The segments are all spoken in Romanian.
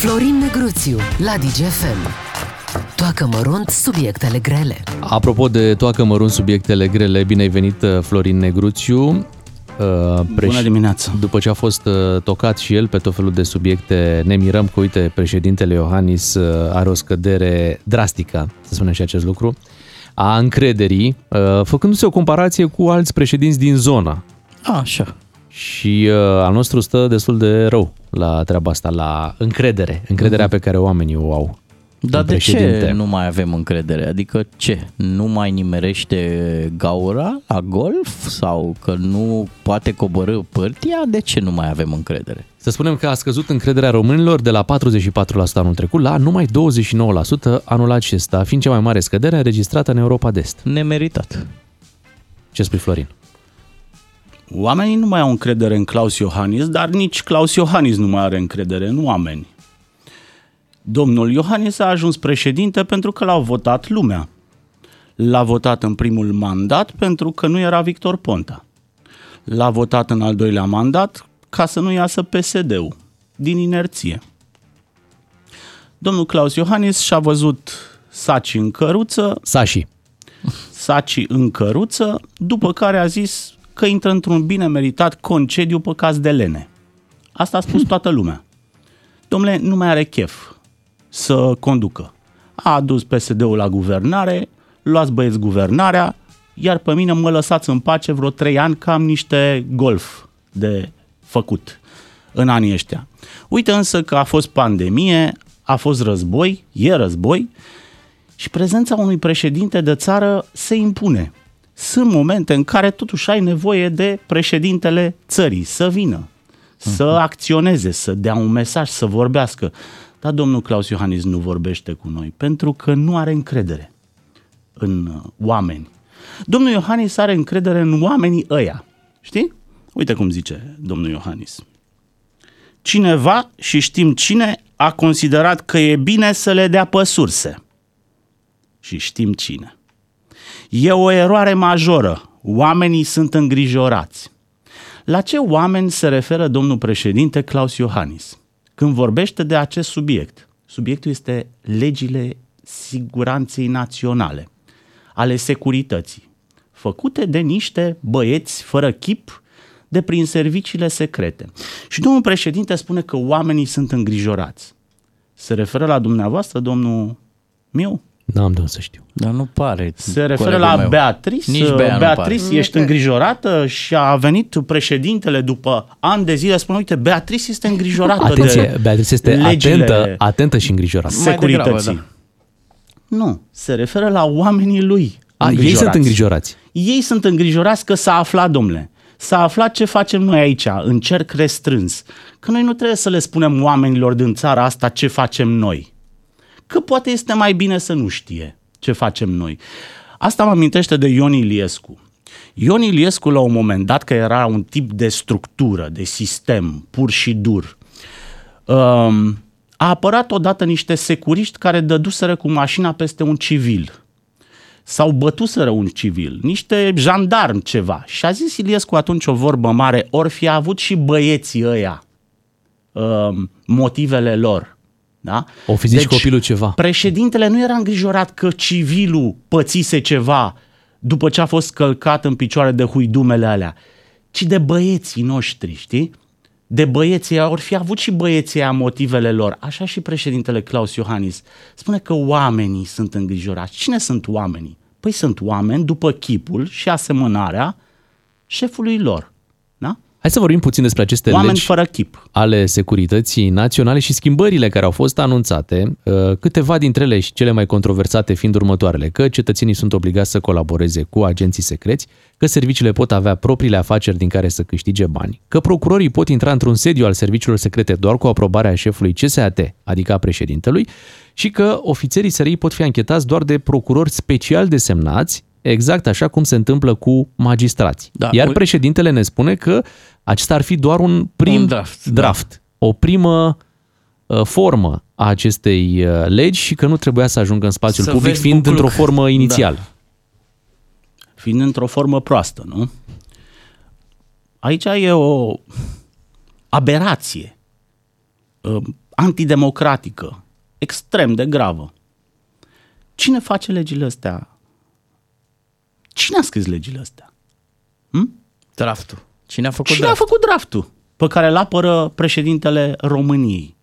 Florin Negruțiu la DGFM. Toacă mărunt subiectele grele. Apropo de toacă mărunt subiectele grele, bine ai venit uh, Florin Negruțiu. Uh, Bună dimineața! După ce a fost uh, tocat și el pe tot felul de subiecte, ne mirăm că, uite, președintele Iohannis uh, are o scădere drastică, să spunem și acest lucru, a încrederii, uh, făcându-se o comparație cu alți președinți din zona. Așa. Și uh, al nostru stă destul de rău la treaba asta, la încredere, încrederea pe care oamenii o au. Dar în de ce președinte. nu mai avem încredere? Adică ce? Nu mai nimerește gaura la golf? Sau că nu poate coborâ pârtia? De ce nu mai avem încredere? Să spunem că a scăzut încrederea românilor de la 44% anul trecut la numai 29% anul acesta, fiind cea mai mare scădere înregistrată în Europa de Est. Nemeritat. Ce spui, Florin? Oamenii nu mai au încredere în Claus Iohannis, dar nici Claus Iohannis nu mai are încredere în oameni. Domnul Iohannis a ajuns președinte pentru că l-au votat lumea. L-a votat în primul mandat pentru că nu era Victor Ponta. L-a votat în al doilea mandat ca să nu iasă PSD-ul, din inerție. Domnul Claus Iohannis și-a văzut saci în căruță, Sași. saci în căruță, după care a zis că intră într-un bine meritat concediu pe caz de lene. Asta a spus toată lumea. Domnule, nu mai are chef să conducă. A adus PSD-ul la guvernare, luați băieți guvernarea, iar pe mine mă lăsați în pace vreo trei ani că am niște golf de făcut în anii ăștia. Uite însă că a fost pandemie, a fost război, e război și prezența unui președinte de țară se impune. Sunt momente în care totuși ai nevoie de președintele țării să vină, să acționeze, să dea un mesaj, să vorbească. Dar domnul Claus Iohannis nu vorbește cu noi pentru că nu are încredere în uh, oameni. Domnul Iohannis are încredere în oamenii ăia. Știi? Uite cum zice domnul Iohannis. Cineva, și știm cine, a considerat că e bine să le dea pe surse. Și știm cine. E o eroare majoră. Oamenii sunt îngrijorați. La ce oameni se referă domnul președinte Claus Iohannis când vorbește de acest subiect? Subiectul este legile siguranței naționale, ale securității, făcute de niște băieți fără chip de prin serviciile secrete. Și domnul președinte spune că oamenii sunt îngrijorați. Se referă la dumneavoastră, domnul Miu? N-am de unde să știu. Dar nu pare. Se referă colegul la meu. Beatrice. Nici Bea nu Beatrice, pare. ești îngrijorată și a venit președintele după ani de zile, spune, uite, Beatrice este îngrijorată Atenție, de Beatrice este legile atentă, atentă și îngrijorată. Mai degrabă, securității. da. Nu, se referă la oamenii lui. A, ei sunt îngrijorați. Ei sunt îngrijorați că s-a aflat, domnule. S-a aflat ce facem noi aici, în cerc restrâns. Că noi nu trebuie să le spunem oamenilor din țara asta ce facem noi. Că poate este mai bine să nu știe ce facem noi. Asta mă amintește de Ion Iliescu. Ion Iliescu, la un moment dat, că era un tip de structură, de sistem, pur și dur, um, a apărat odată niște securiști care dăduseră cu mașina peste un civil sau bătuseră un civil, niște jandarmi ceva. Și a zis Iliescu atunci o vorbă mare, ori fi avut și băieții ăia um, motivele lor. Da? O fi zis deci, copilul ceva. Președintele nu era îngrijorat că civilul pățise ceva după ce a fost călcat în picioare de huidumele alea, ci de băieții noștri, știi? De băieții ăia, ori fi avut și băieții ăia motivele lor. Așa și președintele Claus Iohannis spune că oamenii sunt îngrijorați. Cine sunt oamenii? Păi sunt oameni după chipul și asemănarea șefului lor. Da? Hai să vorbim puțin despre aceste Oameni legi fără chip. ale securității naționale și schimbările care au fost anunțate, uh, câteva dintre ele și cele mai controversate fiind următoarele, că cetățenii sunt obligați să colaboreze cu agenții secreți, că serviciile pot avea propriile afaceri din care să câștige bani, că procurorii pot intra într-un sediu al serviciilor secrete doar cu aprobarea șefului CSAT, adică a președintelui, și că ofițerii SRI pot fi anchetați doar de procurori special desemnați, exact așa cum se întâmplă cu magistrați. Da, Iar ui- președintele ne spune că acesta ar fi doar un prim Un draft, da. draft o primă uh, formă a acestei uh, legi și că nu trebuia să ajungă în spațiul Să public vezi fiind bucluc. într-o formă inițială. fiind într-o formă proastă, nu? Aici e o aberație. uh, antidemocratică, extrem de gravă. Cine face legile astea? Cine a scris legile astea? Hm? Draftul. Cine a făcut Cine draft? a făcut draftul pe care îl apără președintele României?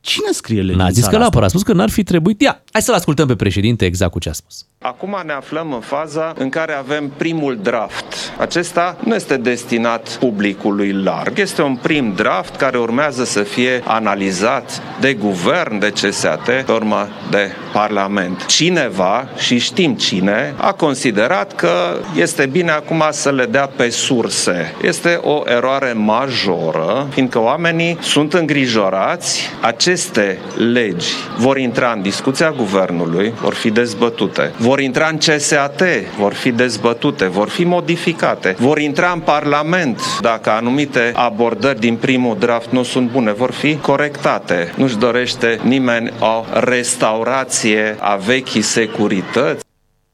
Cine scrie legile N-a în zis că țara l-a asta? apărat, a spus că n-ar fi trebuit. Ia, hai să-l ascultăm pe președinte exact cu ce a spus. Acum ne aflăm în faza în care avem primul draft. Acesta nu este destinat publicului larg. Este un prim draft care urmează să fie analizat de guvern, de CSAT, pe urmă de Parlament. Cineva, și știm cine, a considerat că este bine acum să le dea pe surse. Este o eroare majoră, fiindcă oamenii sunt îngrijorați. Aceste legi vor intra în discuția guvernului, vor fi dezbătute, vor intra în CSAT, vor fi dezbătute, vor fi modificate, vor intra în Parlament dacă anumite abordări din primul draft nu sunt bune, vor fi corectate. Nu-și dorește nimeni o restaurație a vechii securități.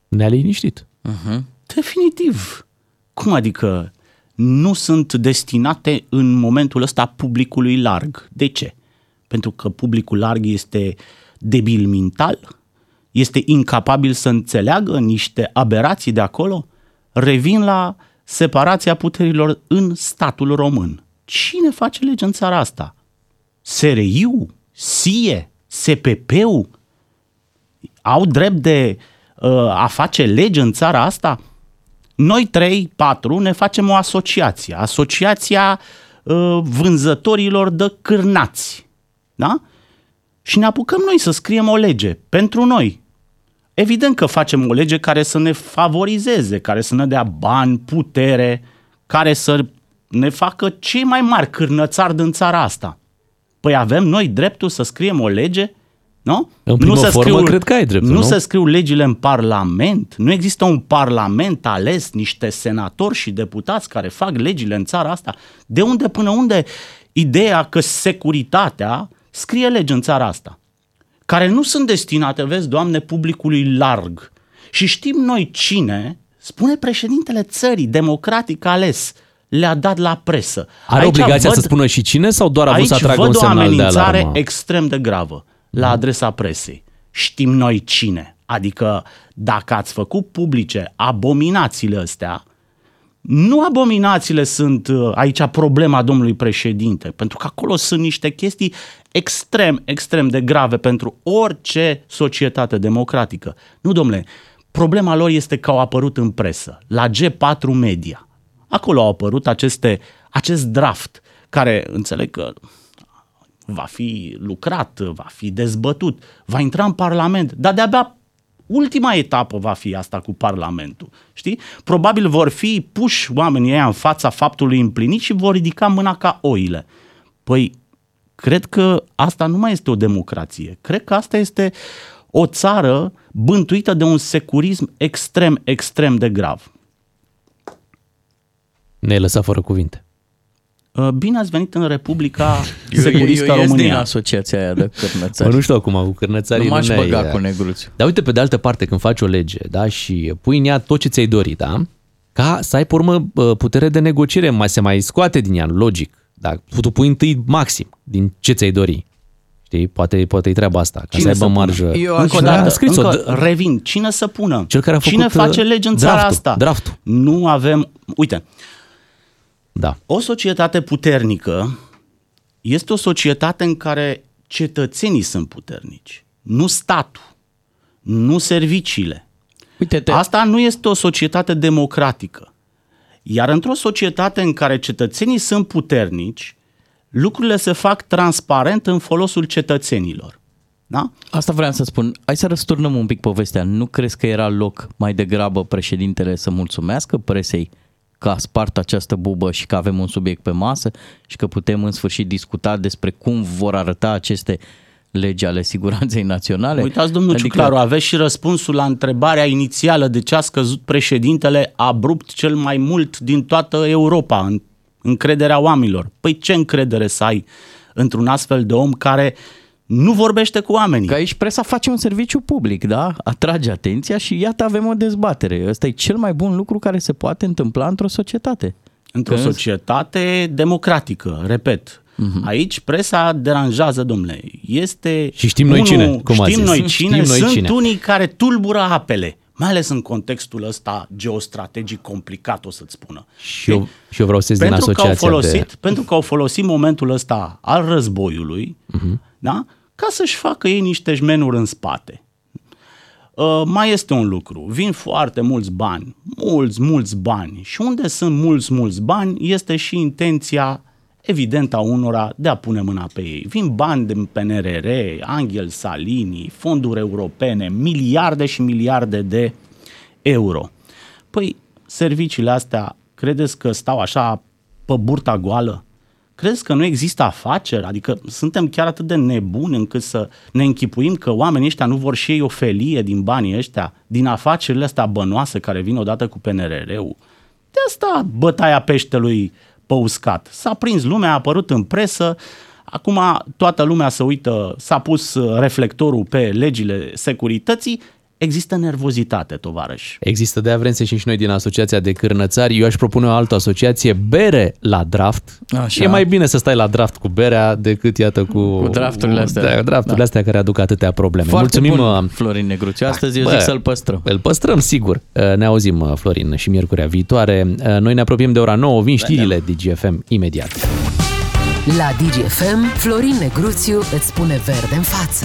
Ne-a liniștit. Definitiv. Cum adică nu sunt destinate în momentul ăsta publicului larg? De ce? Pentru că publicul larg este debil mental? Este incapabil să înțeleagă niște aberații de acolo? Revin la separația puterilor în statul român. Cine face lege în țara asta? SRI-ul? SIE? SPP-ul? Au drept de uh, a face lege în țara asta? Noi trei, patru, ne facem o asociație. Asociația uh, vânzătorilor de cârnați. Da? Și ne apucăm noi să scriem o lege pentru noi. Evident că facem o lege care să ne favorizeze, care să ne dea bani, putere, care să ne facă cei mai mari cârnățari din țara asta. Păi avem noi dreptul să scriem o lege, nu? În primă să formă, cred că ai dreptul, nu? nu? să scriu legile în Parlament. Nu există un Parlament ales, niște senatori și deputați care fac legile în țara asta. De unde până unde ideea că securitatea scrie legi în țara asta? Care nu sunt destinate, vezi, Doamne, publicului larg. Și știm noi cine, spune președintele țării, democratic ales, le-a dat la presă. Are Aici obligația văd- să spună și cine sau doar a vrut Aici să atragă văd un o semnal de amenințare alarmă? extrem de gravă la adresa presei. Știm noi cine. Adică dacă ați făcut publice abominațiile astea, nu abominațiile sunt uh, aici problema domnului președinte, pentru că acolo sunt niște chestii extrem, extrem de grave pentru orice societate democratică. Nu, domnule, problema lor este că au apărut în presă, la G4 Media. Acolo au apărut aceste, acest draft, care înțeleg că va fi lucrat, va fi dezbătut, va intra în Parlament, dar de-abia ultima etapă va fi asta cu Parlamentul. Știi? Probabil vor fi puși oamenii ăia în fața faptului împlinit și vor ridica mâna ca oile. Păi, cred că asta nu mai este o democrație. Cred că asta este o țară bântuită de un securism extrem, extrem de grav. Ne-ai lăsat fără cuvinte. Uh, Bine ați venit în Republica Eu, eu, Securistă eu ies din România. asociația aia de Bă, cârnățari. nu știu acum, cu cârnățarii Nu m-aș ne-ai- băga cu negruțiu. Dar uite, pe de altă parte, când faci o lege da, și pui în ea tot ce ți-ai dorit, da? ca să ai, pe urmă, bă, putere de negociere, mai se mai scoate din ea, logic. Da? Tu pui întâi maxim din ce ți-ai dori. Știi? Poate, poate e treaba asta, ca Cine să aibă să pună? marjă. Eu Încă o aș- dată, Da, scris-o, încă, d- revin, cine să pună? Cel care a cine făcut, face uh, legi în țara draftul, asta? draftul. Nu avem... Uite, Da. o societate puternică este o societate în care cetățenii sunt puternici, nu statul, nu serviciile. Uite-te, Asta nu este o societate democratică. Iar într-o societate în care cetățenii sunt puternici, lucrurile se fac transparent în folosul cetățenilor. Da? Asta vreau să spun. Hai să răsturnăm un pic povestea. Nu crezi că era loc mai degrabă președintele să mulțumească presei că a spart această bubă și că avem un subiect pe masă și că putem în sfârșit discuta despre cum vor arăta aceste legi ale siguranței naționale? Uitați, domnul adică... Ciuclaru, aveți și răspunsul la întrebarea inițială de ce a scăzut președintele abrupt cel mai mult din toată Europa, în încrederea oamenilor. Păi ce încredere să ai într-un astfel de om care nu vorbește cu oamenii? Că aici presa face un serviciu public, da? Atrage atenția și iată avem o dezbatere. Ăsta e cel mai bun lucru care se poate întâmpla într-o societate. Într-o Că- societate democratică, repet. Uh-huh. Aici presa deranjează, domnule. Este Și știm noi unul, cine, cum a știm zis. noi Știm cine, noi sunt cine. unii care tulbură apele. Mai ales în contextul ăsta geostrategic complicat, o să-ți spună. Și eu, și eu vreau să din pentru că, au asociația folosit, de... pentru că au folosit momentul ăsta al războiului, uh-huh. da? ca să-și facă ei niște jmenuri în spate. Uh, mai este un lucru, vin foarte mulți bani, mulți, mulți bani și unde sunt mulți, mulți bani este și intenția evidentă a unora de a pune mâna pe ei. Vin bani din PNRR, Angel Salini, fonduri europene, miliarde și miliarde de euro. Păi, serviciile astea, credeți că stau așa pe burta goală? Crezi că nu există afaceri? Adică suntem chiar atât de nebuni încât să ne închipuim că oamenii ăștia nu vor și ei o felie din banii ăștia, din afacerile astea bănoase care vin odată cu PNRR-ul. De asta bătaia peștelui pe uscat. S-a prins lumea, a apărut în presă, acum toată lumea se uită, s-a pus reflectorul pe legile securității, Există nervozitate, tovarăș. Există, de-aia vrem să ieșim și noi din asociația de cârnățari. Eu aș propune o altă asociație, bere la draft. Așa. E mai bine să stai la draft cu berea decât, iată, cu... Cu drafturile astea. Da, drafturile Da. astea care aduc atâtea probleme. Foarte Mulțumim, bun, uh, Florin Negruțiu. Astăzi eu Bă, zic să-l păstrăm. Îl păstrăm, sigur. Uh, Ne auzim, uh, Florin, și miercurea viitoare. Uh, Noi ne apropiem de ora 9, vin știrile DGFM imediat. La DGFM, Florin Negruțiu îți spune verde în față.